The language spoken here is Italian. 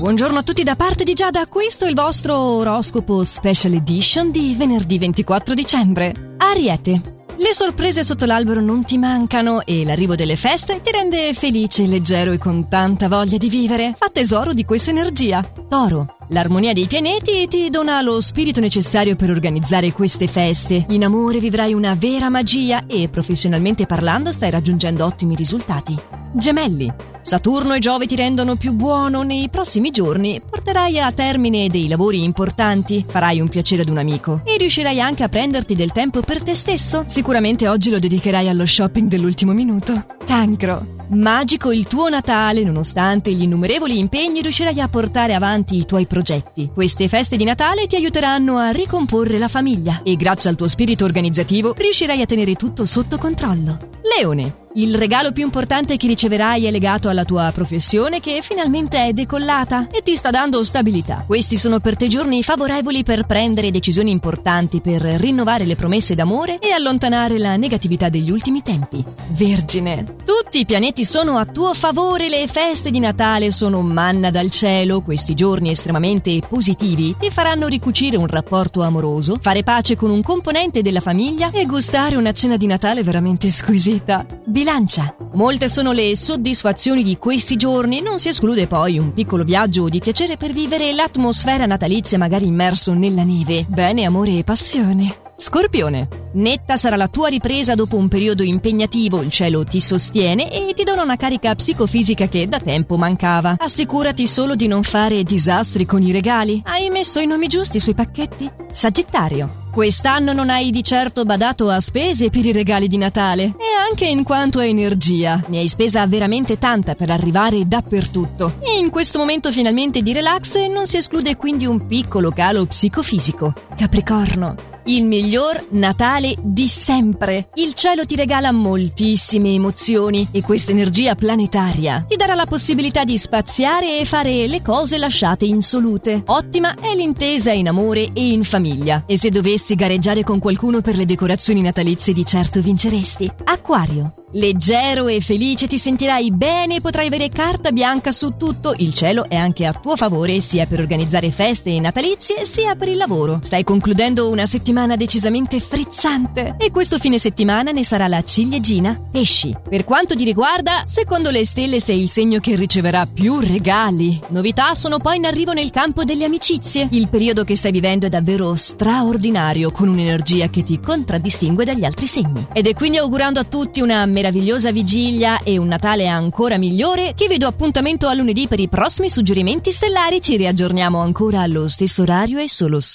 Buongiorno a tutti da parte di Giada, questo è il vostro oroscopo Special Edition di venerdì 24 dicembre. Ariete. Le sorprese sotto l'albero non ti mancano e l'arrivo delle feste ti rende felice, leggero e con tanta voglia di vivere. Fa tesoro di questa energia. Toro. L'armonia dei pianeti ti dona lo spirito necessario per organizzare queste feste. In amore vivrai una vera magia e professionalmente parlando stai raggiungendo ottimi risultati. Gemelli. Saturno e Giove ti rendono più buono nei prossimi giorni, porterai a termine dei lavori importanti, farai un piacere ad un amico e riuscirai anche a prenderti del tempo per te stesso. Sicuramente oggi lo dedicherai allo shopping dell'ultimo minuto. Cancro. Magico il tuo Natale, nonostante gli innumerevoli impegni riuscirai a portare avanti i tuoi progetti. Queste feste di Natale ti aiuteranno a ricomporre la famiglia e grazie al tuo spirito organizzativo riuscirai a tenere tutto sotto controllo. Leone. Il regalo più importante che riceverai è legato alla tua professione che finalmente è decollata e ti sta dando stabilità. Questi sono per te giorni favorevoli per prendere decisioni importanti, per rinnovare le promesse d'amore e allontanare la negatività degli ultimi tempi. Vergine. Tutti i pianeti sono a tuo favore, le feste di Natale sono manna dal cielo, questi giorni estremamente positivi ti faranno ricucire un rapporto amoroso, fare pace con un componente della famiglia e gustare una cena di Natale veramente squisita bilancia. Molte sono le soddisfazioni di questi giorni, non si esclude poi un piccolo viaggio di piacere per vivere l'atmosfera natalizia magari immerso nella neve. Bene, amore e passione. Scorpione. Netta sarà la tua ripresa dopo un periodo impegnativo, il cielo ti sostiene e ti dona una carica psicofisica che da tempo mancava. Assicurati solo di non fare disastri con i regali. Hai messo i nomi giusti sui pacchetti? Sagittario. Quest'anno non hai di certo badato a spese per i regali di Natale e anche in quanto a energia. Ne hai spesa veramente tanta per arrivare dappertutto. E in questo momento finalmente di relax non si esclude quindi un piccolo calo psicofisico. Capricorno. Il miglior Natale di sempre. Il cielo ti regala moltissime emozioni e questa energia planetaria ti darà la possibilità di spaziare e fare le cose lasciate insolute. Ottima è l'intesa in amore e in famiglia. E se dovessi gareggiare con qualcuno per le decorazioni natalizie di certo vinceresti. Acquario. Leggero e felice ti sentirai bene e potrai avere carta bianca su tutto. Il cielo è anche a tuo favore sia per organizzare feste natalizie sia per il lavoro. Stai concludendo una settimana decisamente frizzante e questo fine settimana ne sarà la ciliegina pesci. Per quanto ti riguarda, secondo le stelle sei il segno che riceverà più regali. Novità sono poi in arrivo nel campo delle amicizie. Il periodo che stai vivendo è davvero straordinario con un'energia che ti contraddistingue dagli altri segni. Ed è quindi augurando a tutti una meravigliosa vigilia e un Natale ancora migliore che vedo appuntamento a lunedì per i prossimi suggerimenti stellari. Ci riaggiorniamo ancora allo stesso orario e solo su